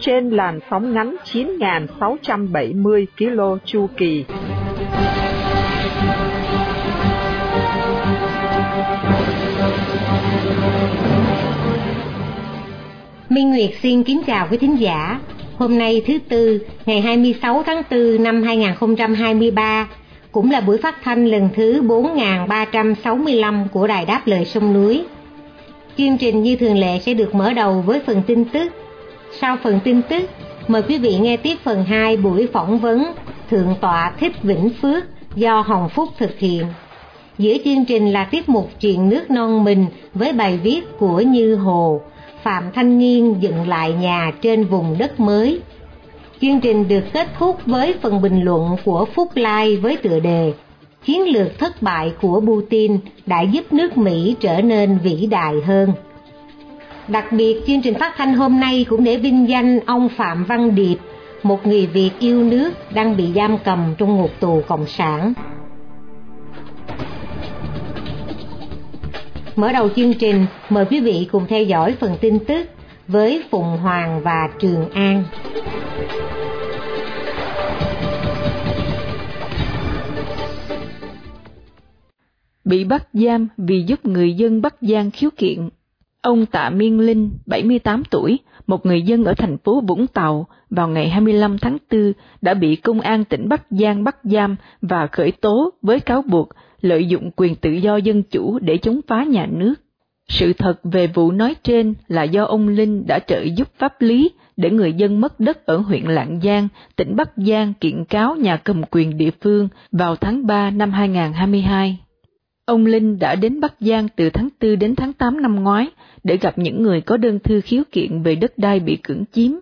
Trên làn sóng ngắn 9.670 km chu kỳ. Minh Nguyệt xin kính chào quý thính giả. Hôm nay thứ Tư, ngày 26 tháng 4 năm 2023, cũng là buổi phát thanh lần thứ 4365 của Đài Đáp Lời Sông Núi. Chương trình như thường lệ sẽ được mở đầu với phần tin tức. Sau phần tin tức, mời quý vị nghe tiếp phần 2 buổi phỏng vấn Thượng tọa Thích Vĩnh Phước do Hồng Phúc thực hiện. Giữa chương trình là tiết mục chuyện nước non mình với bài viết của Như Hồ, Phạm Thanh Nghiên dựng lại nhà trên vùng đất mới. Chương trình được kết thúc với phần bình luận của Phúc Lai với tựa đề Chiến lược thất bại của Putin đã giúp nước Mỹ trở nên vĩ đại hơn. Đặc biệt, chương trình phát thanh hôm nay cũng để vinh danh ông Phạm Văn Điệp, một người Việt yêu nước đang bị giam cầm trong ngục tù Cộng sản. Mở đầu chương trình, mời quý vị cùng theo dõi phần tin tức với Phùng Hoàng và Trường An. Bị bắt giam vì giúp người dân Bắc Giang khiếu kiện. Ông Tạ Miên Linh, 78 tuổi, một người dân ở thành phố Vũng Tàu, vào ngày 25 tháng 4 đã bị công an tỉnh Bắc Giang bắt giam và khởi tố với cáo buộc lợi dụng quyền tự do dân chủ để chống phá nhà nước. Sự thật về vụ nói trên là do ông Linh đã trợ giúp pháp lý để người dân mất đất ở huyện Lạng Giang, tỉnh Bắc Giang kiện cáo nhà cầm quyền địa phương vào tháng 3 năm 2022. Ông Linh đã đến Bắc Giang từ tháng 4 đến tháng 8 năm ngoái để gặp những người có đơn thư khiếu kiện về đất đai bị cưỡng chiếm.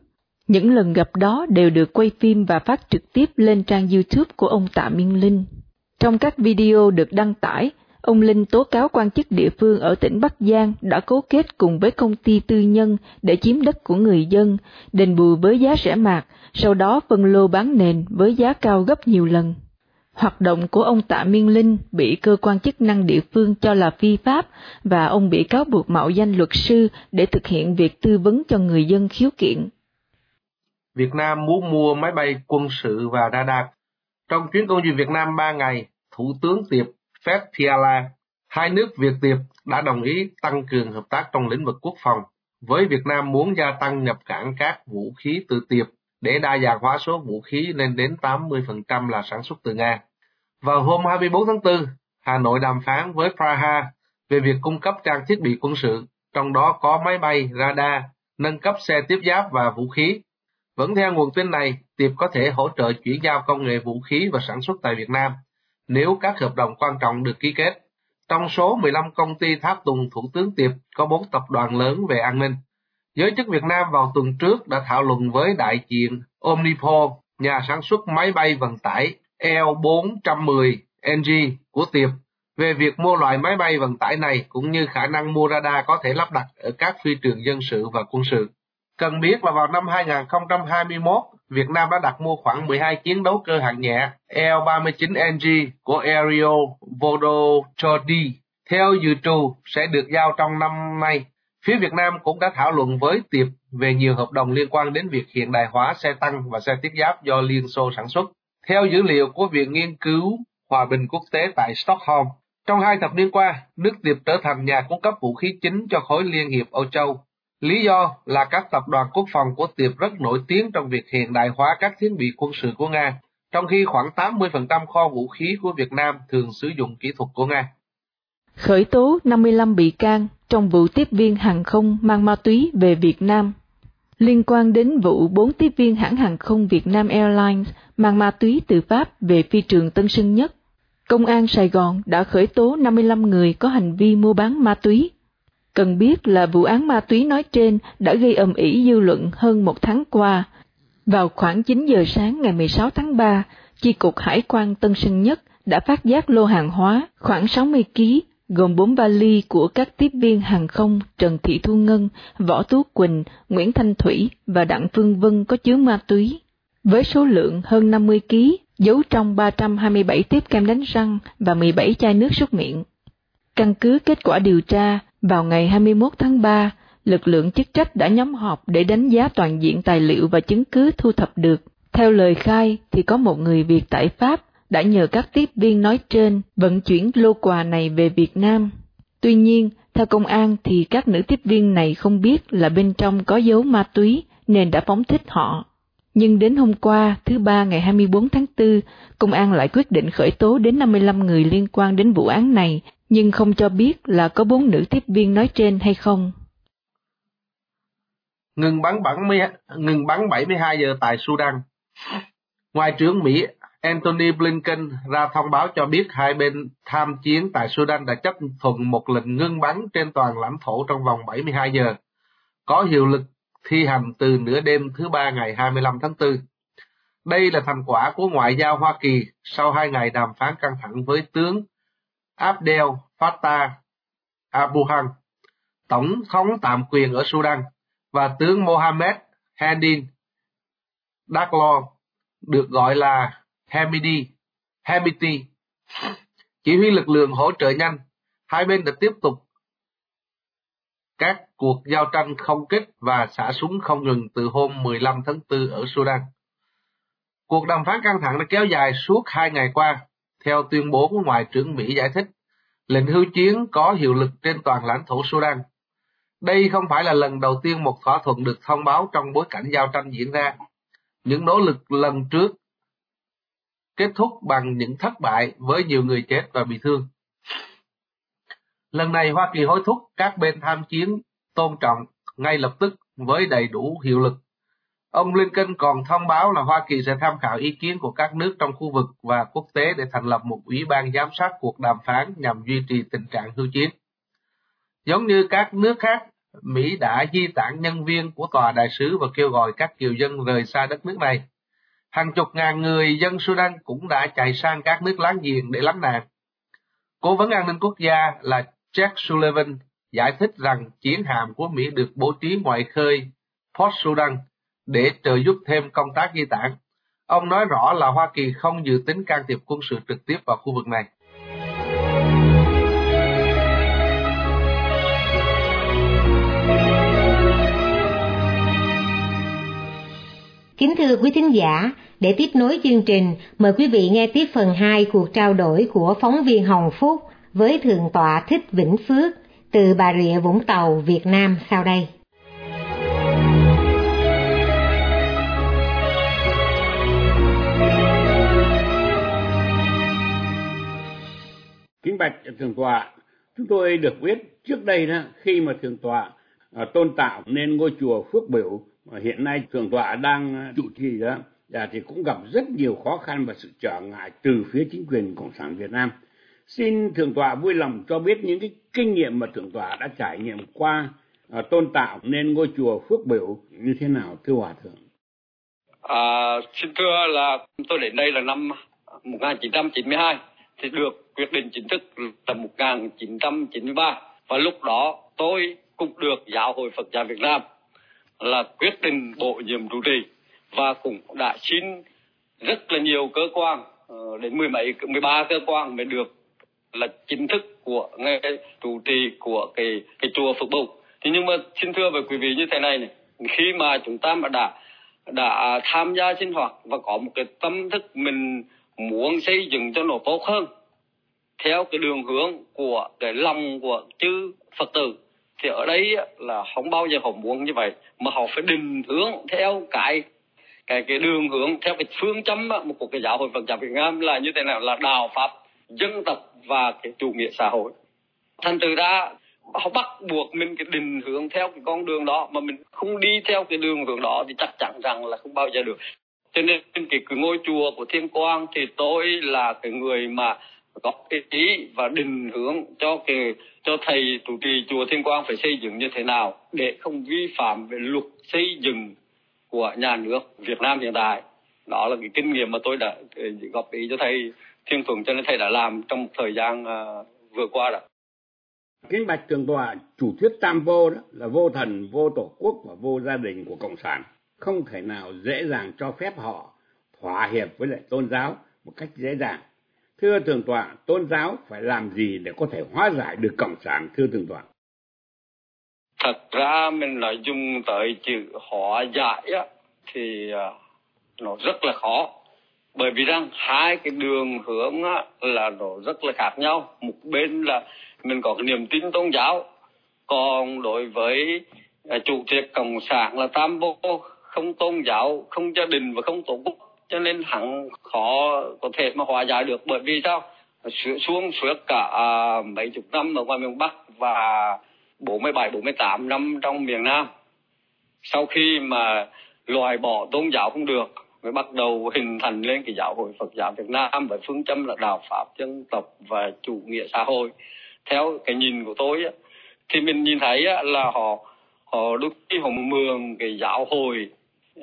Những lần gặp đó đều được quay phim và phát trực tiếp lên trang YouTube của ông Tạ Miên Linh. Trong các video được đăng tải, ông Linh tố cáo quan chức địa phương ở tỉnh Bắc Giang đã cấu kết cùng với công ty tư nhân để chiếm đất của người dân, đền bù với giá rẻ mạt, sau đó phân lô bán nền với giá cao gấp nhiều lần. Hoạt động của ông Tạ Miên Linh bị cơ quan chức năng địa phương cho là phi pháp và ông bị cáo buộc mạo danh luật sư để thực hiện việc tư vấn cho người dân khiếu kiện. Việt Nam muốn mua máy bay quân sự và radar trong chuyến công du Việt Nam 3 ngày, Thủ tướng Tiệp Phép Thiala, hai nước Việt Tiệp đã đồng ý tăng cường hợp tác trong lĩnh vực quốc phòng, với Việt Nam muốn gia tăng nhập cảng các vũ khí từ Tiệp để đa dạng hóa số vũ khí lên đến 80% là sản xuất từ Nga. Vào hôm 24 tháng 4, Hà Nội đàm phán với Praha về việc cung cấp trang thiết bị quân sự, trong đó có máy bay, radar, nâng cấp xe tiếp giáp và vũ khí. Vẫn theo nguồn tin này, Tiệp có thể hỗ trợ chuyển giao công nghệ vũ khí và sản xuất tại Việt Nam nếu các hợp đồng quan trọng được ký kết. Trong số 15 công ty tháp tùng Thủ tướng Tiệp có 4 tập đoàn lớn về an ninh. Giới chức Việt Nam vào tuần trước đã thảo luận với đại diện Omnipol, nhà sản xuất máy bay vận tải L410NG của Tiệp, về việc mua loại máy bay vận tải này cũng như khả năng mua radar có thể lắp đặt ở các phi trường dân sự và quân sự. Cần biết là vào năm 2021, Việt Nam đã đặt mua khoảng 12 chiến đấu cơ hạng nhẹ L-39NG của Aero Vodochody. Theo dự trù sẽ được giao trong năm nay. Phía Việt Nam cũng đã thảo luận với Tiệp về nhiều hợp đồng liên quan đến việc hiện đại hóa xe tăng và xe thiết giáp do Liên Xô sản xuất. Theo dữ liệu của Viện Nghiên cứu Hòa bình Quốc tế tại Stockholm, trong hai thập niên qua, nước Tiệp trở thành nhà cung cấp vũ khí chính cho khối Liên hiệp Âu Châu Lý do là các tập đoàn quốc phòng của Tiệp rất nổi tiếng trong việc hiện đại hóa các thiết bị quân sự của Nga, trong khi khoảng 80% kho vũ khí của Việt Nam thường sử dụng kỹ thuật của Nga. Khởi tố 55 bị can trong vụ tiếp viên hàng không mang ma túy về Việt Nam. Liên quan đến vụ bốn tiếp viên hãng hàng không Việt Nam Airlines mang ma túy từ Pháp về phi trường Tân Sơn Nhất, Công an Sài Gòn đã khởi tố 55 người có hành vi mua bán ma túy Cần biết là vụ án ma túy nói trên đã gây ầm ĩ dư luận hơn một tháng qua. Vào khoảng 9 giờ sáng ngày 16 tháng 3, Chi cục Hải quan Tân Sơn Nhất đã phát giác lô hàng hóa khoảng 60 kg gồm bốn vali của các tiếp viên hàng không Trần Thị Thu Ngân, Võ Tú Quỳnh, Nguyễn Thanh Thủy và Đặng Phương Vân có chứa ma túy. Với số lượng hơn 50 kg, giấu trong 327 tiếp kem đánh răng và 17 chai nước súc miệng. Căn cứ kết quả điều tra, vào ngày 21 tháng 3, lực lượng chức trách đã nhóm họp để đánh giá toàn diện tài liệu và chứng cứ thu thập được. Theo lời khai thì có một người Việt tại Pháp đã nhờ các tiếp viên nói trên vận chuyển lô quà này về Việt Nam. Tuy nhiên, theo công an thì các nữ tiếp viên này không biết là bên trong có dấu ma túy nên đã phóng thích họ. Nhưng đến hôm qua, thứ ba ngày 24 tháng 4, công an lại quyết định khởi tố đến 55 người liên quan đến vụ án này, nhưng không cho biết là có bốn nữ tiếp viên nói trên hay không. Ngừng bắn bắn, ngừng bắn 72 giờ tại Sudan. Ngoại trưởng Mỹ Antony Blinken ra thông báo cho biết hai bên tham chiến tại Sudan đã chấp thuận một lệnh ngưng bắn trên toàn lãnh thổ trong vòng 72 giờ, có hiệu lực thi hành từ nửa đêm thứ Ba ngày 25 tháng 4. Đây là thành quả của Ngoại giao Hoa Kỳ sau hai ngày đàm phán căng thẳng với tướng Abdel Fattah Abuhan, tổng thống tạm quyền ở Sudan, và tướng Mohamed Hadin Daglo, được gọi là Hamidi, Hamiti, chỉ huy lực lượng hỗ trợ nhanh. Hai bên đã tiếp tục các cuộc giao tranh không kích và xả súng không ngừng từ hôm 15 tháng 4 ở Sudan. Cuộc đàm phán căng thẳng đã kéo dài suốt hai ngày qua. Theo tuyên bố của Ngoại trưởng Mỹ giải thích, lệnh hưu chiến có hiệu lực trên toàn lãnh thổ Sudan. Đây không phải là lần đầu tiên một thỏa thuận được thông báo trong bối cảnh giao tranh diễn ra. Những nỗ lực lần trước kết thúc bằng những thất bại với nhiều người chết và bị thương. Lần này Hoa Kỳ hối thúc các bên tham chiến tôn trọng ngay lập tức với đầy đủ hiệu lực. Ông Lincoln còn thông báo là Hoa Kỳ sẽ tham khảo ý kiến của các nước trong khu vực và quốc tế để thành lập một ủy ban giám sát cuộc đàm phán nhằm duy trì tình trạng hưu chiến. Giống như các nước khác, Mỹ đã di tản nhân viên của tòa đại sứ và kêu gọi các kiều dân rời xa đất nước này. Hàng chục ngàn người dân Sudan cũng đã chạy sang các nước láng giềng để lánh nạn. Cố vấn an ninh quốc gia là Jack Sullivan giải thích rằng chiến hạm của Mỹ được bố trí ngoài khơi Port Sudan để trợ giúp thêm công tác di tản. Ông nói rõ là Hoa Kỳ không dự tính can thiệp quân sự trực tiếp vào khu vực này. Kính thưa quý thính giả, để tiếp nối chương trình, mời quý vị nghe tiếp phần 2 cuộc trao đổi của phóng viên Hồng Phúc với Thượng tọa Thích Vĩnh Phước từ Bà Rịa Vũng Tàu, Việt Nam sau đây. Kính bạch Thượng tọa, chúng tôi được biết trước đây đó khi mà Thượng tọa à, tôn tạo nên ngôi chùa Phước Biểu mà hiện nay Thượng tọa đang ờ, trụ trì đó là thì cũng gặp rất nhiều khó khăn và sự trở ngại từ phía chính quyền Cộng sản Việt Nam. Xin Thượng tọa vui lòng cho biết những cái kinh nghiệm mà Thượng tọa đã trải nghiệm qua à, tôn tạo nên ngôi chùa Phước Biểu như thế nào thưa Hòa Thượng? À, xin thưa là tôi đến đây là năm 1992 thì được quyết định chính thức là 1993 và lúc đó tôi cũng được Giáo hội Phật giáo Việt Nam là quyết định bổ nhiệm trụ trì và cũng đã xin rất là nhiều cơ quan ờ, đến mười mấy mười ba cơ quan mới được là chính thức của ngay chủ trì của cái cái chùa Phật Bồ. Thì nhưng mà xin thưa với quý vị như thế này này, khi mà chúng ta mà đã đã tham gia sinh hoạt và có một cái tâm thức mình muốn xây dựng cho nó tốt hơn theo cái đường hướng của cái lòng của chư Phật tử thì ở đây là không bao giờ họ muốn như vậy mà họ phải định hướng theo cái cái cái đường hướng theo cái phương châm một của cái giáo hội Phật giáo Việt Nam là như thế nào là đạo pháp dân tộc và cái chủ nghĩa xã hội. Thành từ ra họ bắt buộc mình cái định hướng theo cái con đường đó mà mình không đi theo cái đường hướng đó thì chắc chắn rằng là không bao giờ được. Cho nên cái, cái ngôi chùa của thiên quang thì tôi là cái người mà góp ý và định hướng cho cái cho thầy chủ trì chùa Thiên Quang phải xây dựng như thế nào để không vi phạm về luật xây dựng của nhà nước Việt Nam hiện tại đó là cái kinh nghiệm mà tôi đã ờ, góp ý cho thầy Thiên thuận cho nên thầy đã làm trong một thời gian uh, vừa qua đó. Kính bạch tường tọa chủ thuyết tam vô đó là vô thần, vô tổ quốc và vô gia đình của Cộng sản. Không thể nào dễ dàng cho phép họ thỏa hiệp với lại tôn giáo một cách dễ dàng. Thưa thượng tọa, tôn giáo phải làm gì để có thể hóa giải được Cộng sản, thưa thượng tọa? Thật ra mình lại dùng tới chữ hóa giải á, thì à, nó rất là khó bởi vì rằng hai cái đường hướng á, là nó rất là khác nhau một bên là mình có cái niềm tin tôn giáo còn đối với à, chủ trương cộng sản là tam vô không tôn giáo không gia đình và không tổ quốc cho nên hắn khó có thể mà hòa giải được. Bởi vì sao? Xuống suốt cả à, mấy chục năm ở ngoài miền Bắc và 47 48 năm trong miền Nam. Sau khi mà loại bỏ tôn giáo không được mới bắt đầu hình thành lên cái giáo hội Phật giáo Việt Nam với phương châm là đạo pháp dân tộc và chủ nghĩa xã hội. Theo cái nhìn của tôi á, thì mình nhìn thấy á, là họ họ đôi khi họ mường cái giáo hội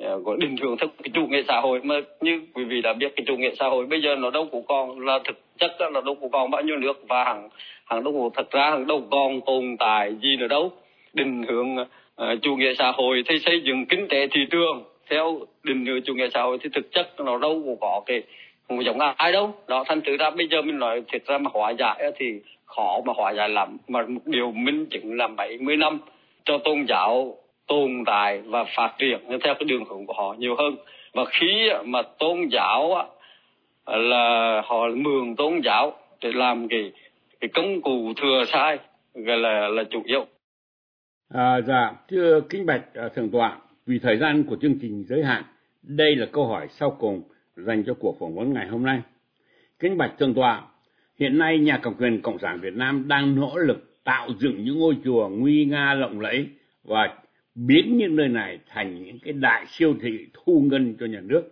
Ờ, có định hướng theo cái chủ nghĩa xã hội mà như quý vị đã biết cái chủ nghĩa xã hội bây giờ nó đâu cũng còn là thực chất là đâu cũng còn bao nhiêu nước và hàng hàng đâu cũng thật ra hàng đâu còn tồn tại gì nữa đâu. Định hướng uh, chủ nghĩa xã hội thì xây dựng kinh tế thị trường theo định hướng chủ nghĩa xã hội thì thực chất nó đâu cũng có cái không giống ai đâu. Đó thành thử ra bây giờ mình nói thiệt ra mà hóa giải thì khó mà hóa giải lắm. Mà một điều minh chứng là 70 năm cho tôn giáo tồn tại và phát triển theo cái đường hướng của họ nhiều hơn và khi mà tôn giáo là họ mường tôn giáo để làm cái cái công cụ thừa sai gọi là là chủ yếu à, dạ thưa kính bạch à, thượng tọa vì thời gian của chương trình giới hạn, đây là câu hỏi sau cùng dành cho cuộc phỏng vấn ngày hôm nay. Kính bạch thượng tọa, hiện nay nhà cầm quyền Cộng sản Việt Nam đang nỗ lực tạo dựng những ngôi chùa nguy nga lộng lẫy và biến những nơi này thành những cái đại siêu thị thu ngân cho nhà nước.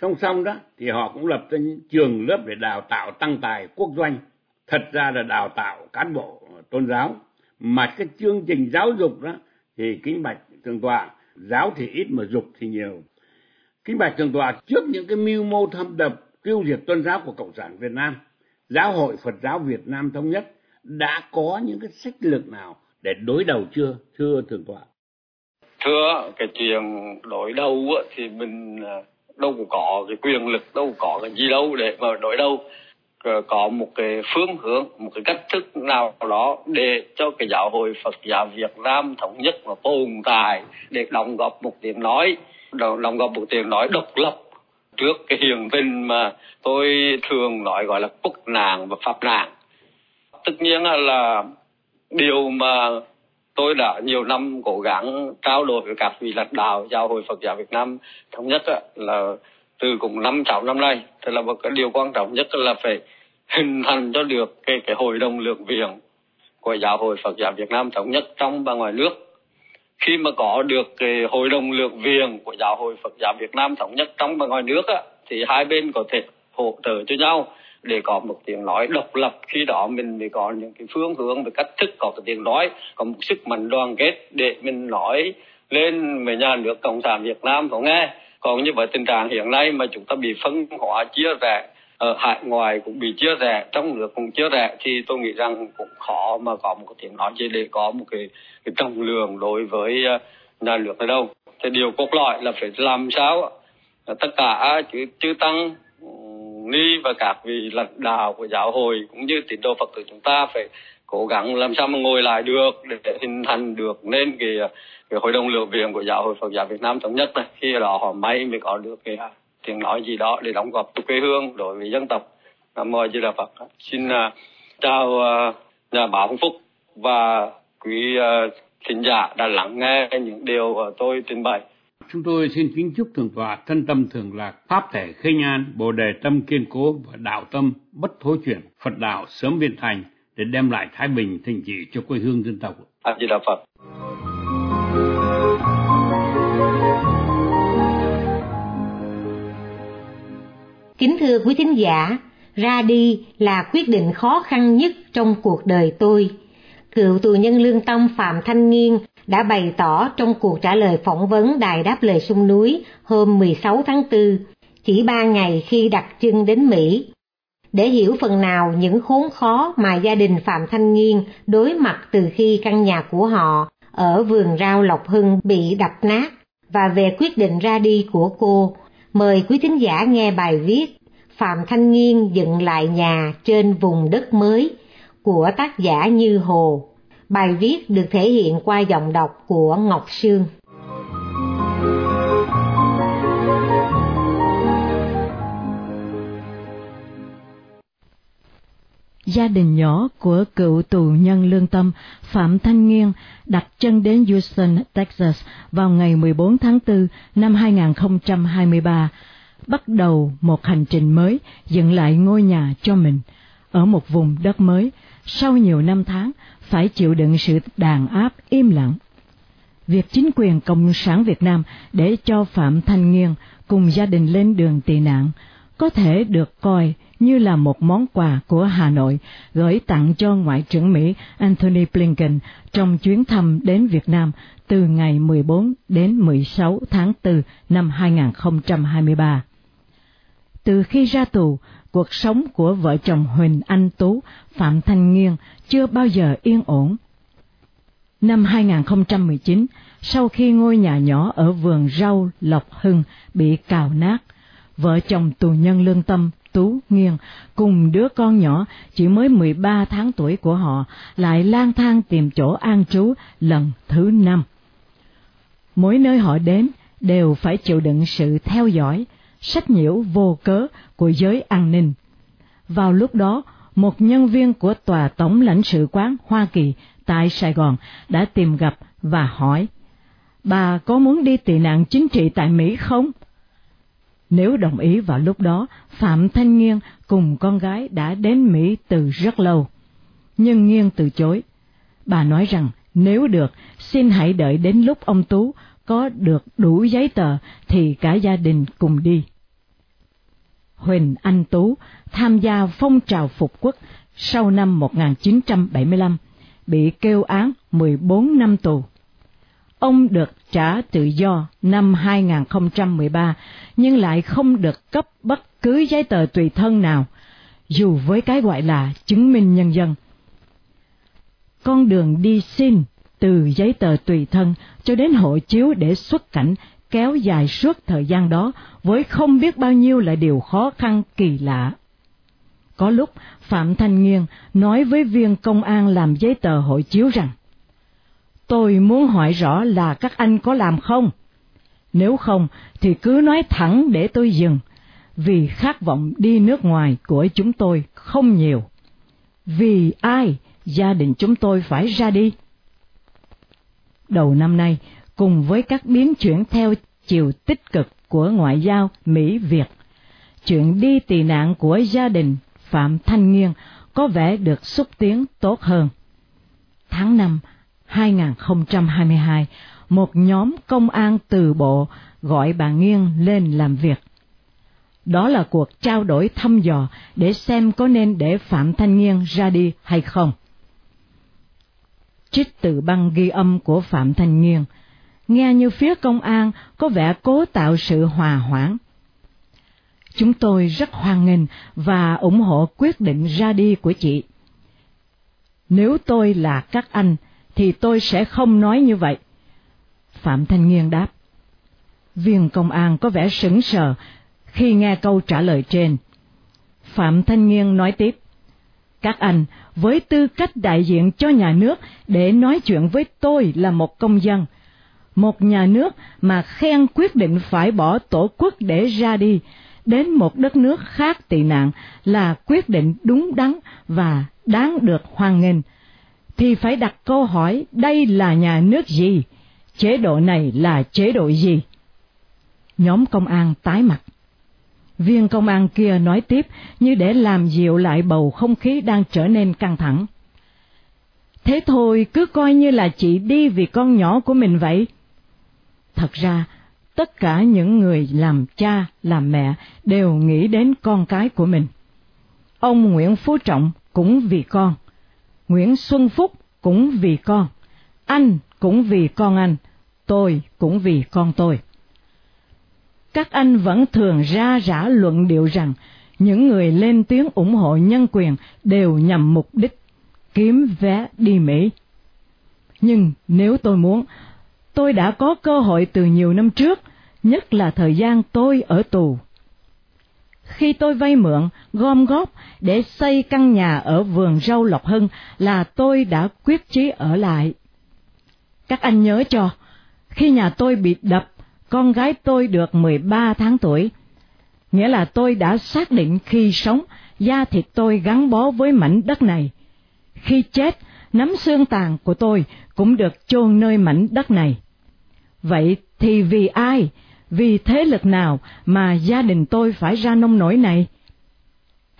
Song song đó thì họ cũng lập ra những trường lớp để đào tạo tăng tài quốc doanh, thật ra là đào tạo cán bộ ờ, tôn giáo. Mà cái chương trình giáo dục đó thì kính bạch thượng tọa giáo thì ít mà dục thì nhiều. Kính bạch thượng tọa trước những cái mưu mô thâm độc tiêu diệt tôn giáo của Cộng sản Việt Nam, Giáo hội Phật giáo Việt Nam thống nhất đã có những cái sách lược nào để đối đầu chưa, thưa thượng tọa? Thưa, cái chuyện đối đầu thì mình à, đâu có có cái quyền lực, đâu có cái gì đâu để mà đối đầu. Ờ, có một cái phương hướng một cái cách thức nào đó để cho cái giáo hội Phật giáo Việt Nam thống nhất và tồn tại để đóng góp một tiếng nói đóng góp một tiếng nói độc lập trước cái hiền vinh mà tôi thường nói gọi là quốc nạn và pháp nạn. Tất nhiên là điều mà tôi đã nhiều năm cố gắng trao đổi với các vị lãnh đạo giáo hội Phật giáo Việt Nam. Thống nhất là từ cùng năm sáu năm nay thì là một cái điều quan trọng nhất là phải hình thành cho được cái cái hội đồng lượng viện của giáo hội Phật giáo Việt Nam thống nhất trong và ngoài nước. Khi mà có được cái hội đồng lượng viện của giáo hội Phật giáo Việt Nam thống nhất trong và ngoài nước á, thì hai bên có thể hỗ trợ cho nhau để có một tiếng nói độc lập. Khi đó mình mới có những cái phương hướng về cách thức có cái tiếng nói, có một sức mạnh đoàn kết để mình nói lên về nhà nước cộng sản Việt Nam có nghe? Còn như vậy tình trạng hiện nay mà chúng ta bị phân hóa, chia rẽ, ở hải ngoại cũng bị chia rẽ, trong nước cũng chia rẽ, thì tôi nghĩ rằng cũng khó mà có một cái tiếng nói chỉ để có một cái cái trọng lượng đối với ờ, nhà nước ở đâu. Thì điều cốt lõi là phải làm sao tất cả chứ chứ tăng ni và các vị lãnh đạo của giáo hội cũng như tín đồ phật tử chúng ta phải cố gắng làm sao mà ngồi lại được để hình thành được nên cái, cái hội đồng lượng viện của giáo hội Phật giáo Việt Nam thống nhất này. Khi đó họ may mới có được cái tiếng nói gì đó để đóng góp cho quê hương đối với dân tộc. Nam mô di đà phật. Xin uh, chào uh, nhà báo hồng phúc và quý uh, thính giả đã lắng nghe những điều uh, tôi trình bày chúng tôi xin kính chúc thượng tọa thân tâm thường lạc pháp thể khinh an bồ đề tâm kiên cố và đạo tâm bất thối chuyển. Phật đạo sớm viên thành để đem lại thái bình thịnh trị cho quê hương dân tộc. A di đà phật. Kính thưa quý thính giả, ra đi là quyết định khó khăn nhất trong cuộc đời tôi. Cựu tù nhân lương tâm Phạm Thanh Nghiên đã bày tỏ trong cuộc trả lời phỏng vấn Đài Đáp Lời Sông Núi hôm 16 tháng 4, chỉ ba ngày khi đặt chân đến Mỹ. Để hiểu phần nào những khốn khó mà gia đình Phạm Thanh Nghiên đối mặt từ khi căn nhà của họ ở vườn rau Lộc Hưng bị đập nát và về quyết định ra đi của cô, mời quý thính giả nghe bài viết Phạm Thanh Nghiên dựng lại nhà trên vùng đất mới của tác giả Như Hồ. Bài viết được thể hiện qua giọng đọc của Ngọc Sương. gia đình nhỏ của cựu tù nhân lương tâm Phạm Thanh Nghiên đặt chân đến Houston, Texas vào ngày 14 tháng 4 năm 2023, bắt đầu một hành trình mới dựng lại ngôi nhà cho mình ở một vùng đất mới sau nhiều năm tháng phải chịu đựng sự đàn áp im lặng. Việc chính quyền Cộng sản Việt Nam để cho Phạm Thanh Nghiên cùng gia đình lên đường tị nạn có thể được coi như là một món quà của Hà Nội gửi tặng cho Ngoại trưởng Mỹ Anthony Blinken trong chuyến thăm đến Việt Nam từ ngày 14 đến 16 tháng 4 năm 2023. Từ khi ra tù, cuộc sống của vợ chồng Huỳnh Anh Tú, Phạm Thanh Nghiên chưa bao giờ yên ổn. Năm 2019, sau khi ngôi nhà nhỏ ở vườn rau Lộc Hưng bị cào nát, vợ chồng tù nhân lương tâm Tú Nghiên cùng đứa con nhỏ chỉ mới 13 tháng tuổi của họ lại lang thang tìm chỗ an trú lần thứ năm. Mỗi nơi họ đến đều phải chịu đựng sự theo dõi, sách nhiễu vô cớ của giới an ninh. Vào lúc đó, một nhân viên của tòa tổng lãnh sự quán Hoa Kỳ tại Sài Gòn đã tìm gặp và hỏi, bà có muốn đi tị nạn chính trị tại Mỹ không? Nếu đồng ý vào lúc đó, Phạm Thanh Nghiên cùng con gái đã đến Mỹ từ rất lâu. Nhưng Nghiên từ chối. Bà nói rằng nếu được, xin hãy đợi đến lúc ông Tú có được đủ giấy tờ thì cả gia đình cùng đi. Huỳnh Anh Tú tham gia phong trào phục quốc sau năm 1975, bị kêu án 14 năm tù. Ông được trả tự do năm 2013 nhưng lại không được cấp bất cứ giấy tờ tùy thân nào, dù với cái gọi là chứng minh nhân dân. Con đường đi xin từ giấy tờ tùy thân cho đến hộ chiếu để xuất cảnh kéo dài suốt thời gian đó với không biết bao nhiêu là điều khó khăn kỳ lạ. Có lúc Phạm Thanh Nghiên nói với viên công an làm giấy tờ hộ chiếu rằng Tôi muốn hỏi rõ là các anh có làm không? Nếu không thì cứ nói thẳng để tôi dừng, vì khát vọng đi nước ngoài của chúng tôi không nhiều. Vì ai gia đình chúng tôi phải ra đi? Đầu năm nay, cùng với các biến chuyển theo chiều tích cực của ngoại giao Mỹ-Việt, chuyện đi tị nạn của gia đình Phạm Thanh Nghiên có vẻ được xúc tiến tốt hơn. Tháng 5 2022, một nhóm công an từ bộ gọi bà Nghiên lên làm việc. Đó là cuộc trao đổi thăm dò để xem có nên để Phạm Thanh Nghiên ra đi hay không. Trích từ băng ghi âm của Phạm Thanh Nghiên, nghe như phía công an có vẻ cố tạo sự hòa hoãn. Chúng tôi rất hoan nghênh và ủng hộ quyết định ra đi của chị. Nếu tôi là các anh, thì tôi sẽ không nói như vậy. Phạm Thanh Nghiên đáp. Viên công an có vẻ sững sờ khi nghe câu trả lời trên. Phạm Thanh Nghiên nói tiếp. Các anh, với tư cách đại diện cho nhà nước để nói chuyện với tôi là một công dân, một nhà nước mà khen quyết định phải bỏ tổ quốc để ra đi, đến một đất nước khác tị nạn là quyết định đúng đắn và đáng được hoan nghênh thì phải đặt câu hỏi đây là nhà nước gì, chế độ này là chế độ gì. Nhóm công an tái mặt. Viên công an kia nói tiếp như để làm dịu lại bầu không khí đang trở nên căng thẳng. Thế thôi cứ coi như là chị đi vì con nhỏ của mình vậy. Thật ra, tất cả những người làm cha, làm mẹ đều nghĩ đến con cái của mình. Ông Nguyễn Phú Trọng cũng vì con, Nguyễn Xuân Phúc cũng vì con, anh cũng vì con anh, tôi cũng vì con tôi. các anh vẫn thường ra rã luận điệu rằng những người lên tiếng ủng hộ nhân quyền đều nhằm mục đích kiếm vé đi Mỹ. Nhưng nếu tôi muốn, tôi đã có cơ hội từ nhiều năm trước, nhất là thời gian tôi ở tù. Khi tôi vay mượn, gom góp để xây căn nhà ở vườn rau Lộc Hưng là tôi đã quyết chí ở lại. Các anh nhớ cho, khi nhà tôi bị đập, con gái tôi được 13 tháng tuổi. Nghĩa là tôi đã xác định khi sống, da thịt tôi gắn bó với mảnh đất này. Khi chết, nắm xương tàn của tôi cũng được chôn nơi mảnh đất này. Vậy thì vì ai, vì thế lực nào mà gia đình tôi phải ra nông nổi này?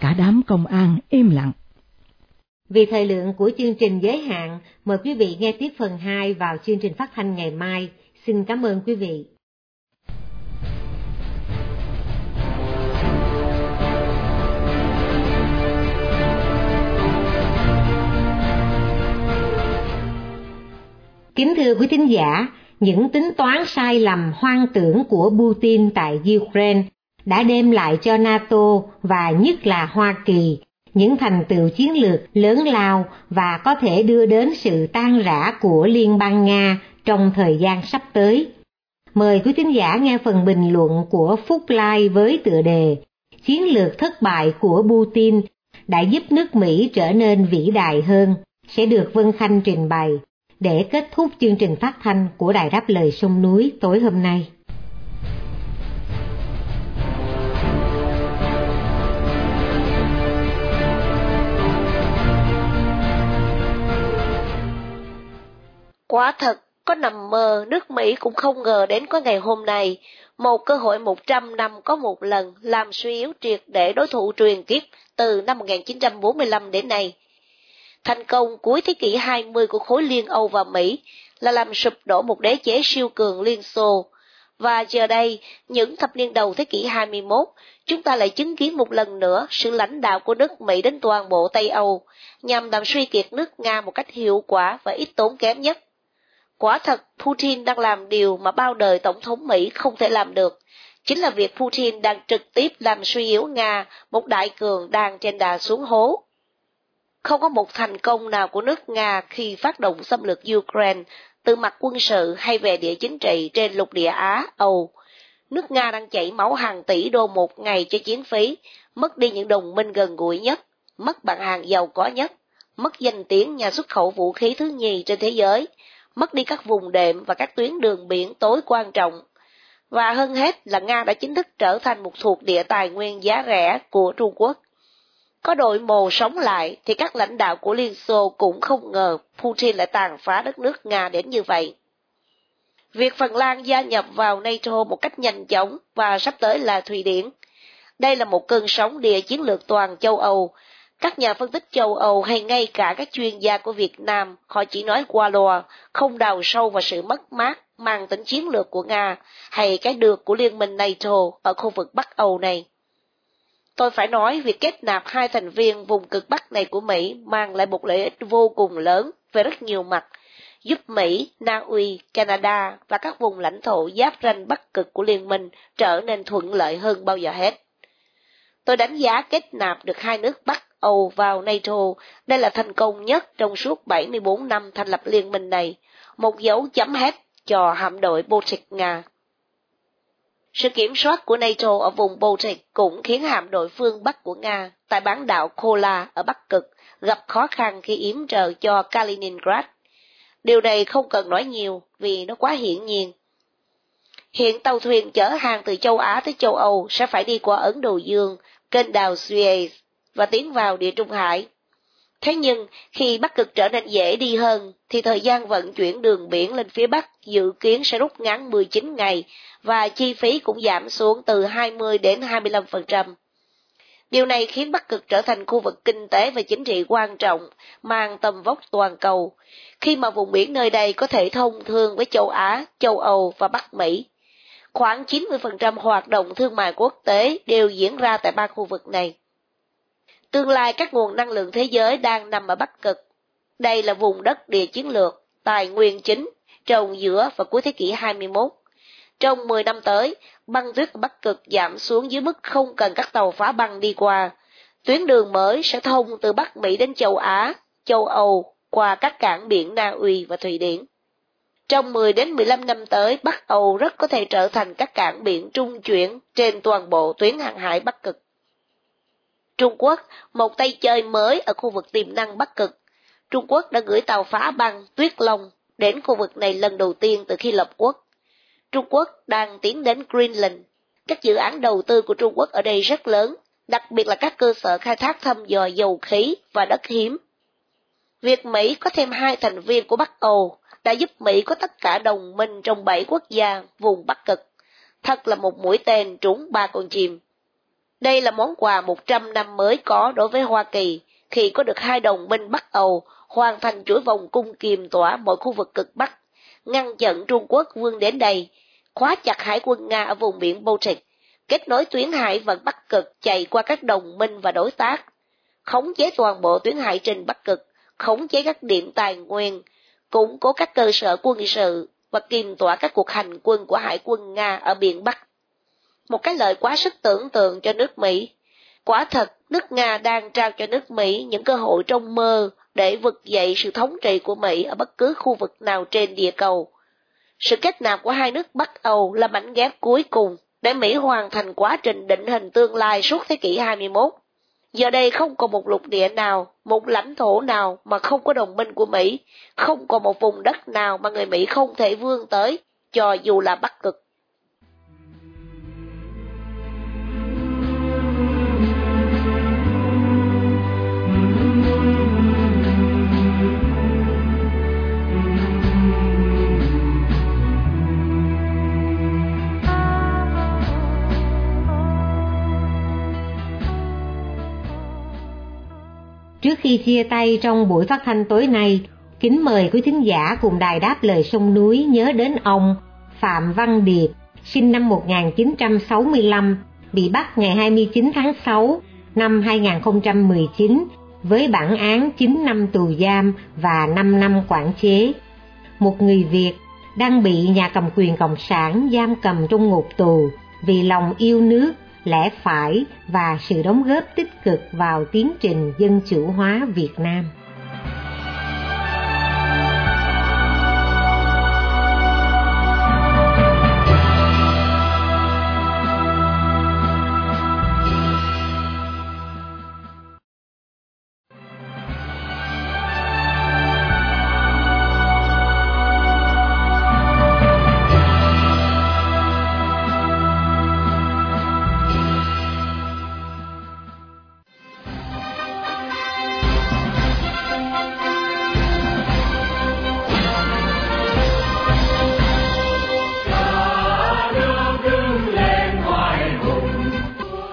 Cả đám công an im lặng. Vì thời lượng của chương trình giới hạn, mời quý vị nghe tiếp phần 2 vào chương trình phát thanh ngày mai. Xin cảm ơn quý vị. Kính thưa quý thính giả, những tính toán sai lầm hoang tưởng của Putin tại Ukraine đã đem lại cho NATO và nhất là Hoa Kỳ những thành tựu chiến lược lớn lao và có thể đưa đến sự tan rã của Liên bang Nga trong thời gian sắp tới. Mời quý thính giả nghe phần bình luận của Phúc Lai với tựa đề Chiến lược thất bại của Putin đã giúp nước Mỹ trở nên vĩ đại hơn, sẽ được Vân Khanh trình bày để kết thúc chương trình phát thanh của Đài Đáp Lời Sông Núi tối hôm nay. Quả thật, có nằm mơ, nước Mỹ cũng không ngờ đến có ngày hôm nay, một cơ hội 100 năm có một lần làm suy yếu triệt để đối thủ truyền kiếp từ năm 1945 đến nay. Thành công cuối thế kỷ 20 của khối Liên Âu và Mỹ là làm sụp đổ một đế chế siêu cường Liên Xô. Và giờ đây, những thập niên đầu thế kỷ 21, chúng ta lại chứng kiến một lần nữa sự lãnh đạo của nước Mỹ đến toàn bộ Tây Âu, nhằm làm suy kiệt nước Nga một cách hiệu quả và ít tốn kém nhất. Quả thật, Putin đang làm điều mà bao đời Tổng thống Mỹ không thể làm được. Chính là việc Putin đang trực tiếp làm suy yếu Nga, một đại cường đang trên đà xuống hố. Không có một thành công nào của nước Nga khi phát động xâm lược Ukraine từ mặt quân sự hay về địa chính trị trên lục địa Á, Âu. Nước Nga đang chảy máu hàng tỷ đô một ngày cho chiến phí, mất đi những đồng minh gần gũi nhất, mất bạn hàng giàu có nhất, mất danh tiếng nhà xuất khẩu vũ khí thứ nhì trên thế giới, mất đi các vùng đệm và các tuyến đường biển tối quan trọng. Và hơn hết là Nga đã chính thức trở thành một thuộc địa tài nguyên giá rẻ của Trung Quốc. Có đội mồ sống lại thì các lãnh đạo của Liên Xô cũng không ngờ Putin lại tàn phá đất nước Nga đến như vậy. Việc Phần Lan gia nhập vào NATO một cách nhanh chóng và sắp tới là Thụy Điển. Đây là một cơn sóng địa chiến lược toàn châu Âu các nhà phân tích châu Âu hay ngay cả các chuyên gia của Việt Nam, họ chỉ nói qua loa, không đào sâu vào sự mất mát mang tính chiến lược của Nga hay cái được của Liên minh NATO ở khu vực Bắc Âu này. Tôi phải nói việc kết nạp hai thành viên vùng cực Bắc này của Mỹ mang lại một lợi ích vô cùng lớn về rất nhiều mặt, giúp Mỹ, Na Uy, Canada và các vùng lãnh thổ giáp ranh Bắc cực của Liên minh trở nên thuận lợi hơn bao giờ hết. Tôi đánh giá kết nạp được hai nước Bắc Âu vào NATO, đây là thành công nhất trong suốt 74 năm thành lập liên minh này, một dấu chấm hết cho hạm đội Baltic Nga. Sự kiểm soát của NATO ở vùng Baltic cũng khiến hạm đội phương Bắc của Nga tại bán đảo Kola ở Bắc Cực gặp khó khăn khi yếm trợ cho Kaliningrad. Điều này không cần nói nhiều vì nó quá hiển nhiên. Hiện tàu thuyền chở hàng từ châu Á tới châu Âu sẽ phải đi qua Ấn Độ Dương, kênh đào Suez và tiến vào địa Trung Hải. Thế nhưng, khi Bắc Cực trở nên dễ đi hơn, thì thời gian vận chuyển đường biển lên phía Bắc dự kiến sẽ rút ngắn 19 ngày và chi phí cũng giảm xuống từ 20 đến 25%. Điều này khiến Bắc Cực trở thành khu vực kinh tế và chính trị quan trọng, mang tầm vóc toàn cầu, khi mà vùng biển nơi đây có thể thông thương với châu Á, châu Âu và Bắc Mỹ. Khoảng 90% hoạt động thương mại quốc tế đều diễn ra tại ba khu vực này. Tương lai các nguồn năng lượng thế giới đang nằm ở Bắc Cực. Đây là vùng đất địa chiến lược, tài nguyên chính, trồng giữa và cuối thế kỷ 21. Trong 10 năm tới, băng tuyết Bắc Cực giảm xuống dưới mức không cần các tàu phá băng đi qua. Tuyến đường mới sẽ thông từ Bắc Mỹ đến châu Á, châu Âu qua các cảng biển Na Uy và Thụy Điển. Trong 10 đến 15 năm tới, Bắc Âu rất có thể trở thành các cảng biển trung chuyển trên toàn bộ tuyến hàng hải Bắc Cực. Trung Quốc, một tay chơi mới ở khu vực tiềm năng Bắc Cực. Trung Quốc đã gửi tàu phá băng Tuyết Long đến khu vực này lần đầu tiên từ khi lập quốc. Trung Quốc đang tiến đến Greenland. Các dự án đầu tư của Trung Quốc ở đây rất lớn, đặc biệt là các cơ sở khai thác thăm dò dầu khí và đất hiếm. Việc Mỹ có thêm hai thành viên của Bắc Âu đã giúp Mỹ có tất cả đồng minh trong bảy quốc gia vùng Bắc Cực. Thật là một mũi tên trúng ba con chim. Đây là món quà 100 năm mới có đối với Hoa Kỳ khi có được hai đồng minh Bắc Âu hoàn thành chuỗi vòng cung kiềm tỏa mọi khu vực cực Bắc, ngăn chặn Trung Quốc vươn đến đây, khóa chặt hải quân Nga ở vùng biển Baltic, kết nối tuyến hải vận Bắc Cực chạy qua các đồng minh và đối tác, khống chế toàn bộ tuyến hải trình Bắc Cực, khống chế các điểm tài nguyên, củng cố các cơ sở quân sự và kiềm tỏa các cuộc hành quân của hải quân Nga ở biển Bắc. Một cái lợi quá sức tưởng tượng cho nước Mỹ. Quả thật, nước Nga đang trao cho nước Mỹ những cơ hội trong mơ để vực dậy sự thống trị của Mỹ ở bất cứ khu vực nào trên địa cầu. Sự kết nạp của hai nước Bắc Âu là mảnh ghép cuối cùng để Mỹ hoàn thành quá trình định hình tương lai suốt thế kỷ 21. Giờ đây không còn một lục địa nào, một lãnh thổ nào mà không có đồng minh của Mỹ, không còn một vùng đất nào mà người Mỹ không thể vươn tới, cho dù là Bắc Cực. Khi chia tay trong buổi phát thanh tối nay, kính mời quý thính giả cùng đài đáp lời sông núi nhớ đến ông Phạm Văn Điệp, sinh năm 1965, bị bắt ngày 29 tháng 6 năm 2019 với bản án 9 năm tù giam và 5 năm quản chế. Một người Việt đang bị nhà cầm quyền Cộng sản giam cầm trong ngục tù vì lòng yêu nước lẽ phải và sự đóng góp tích cực vào tiến trình dân chủ hóa Việt Nam.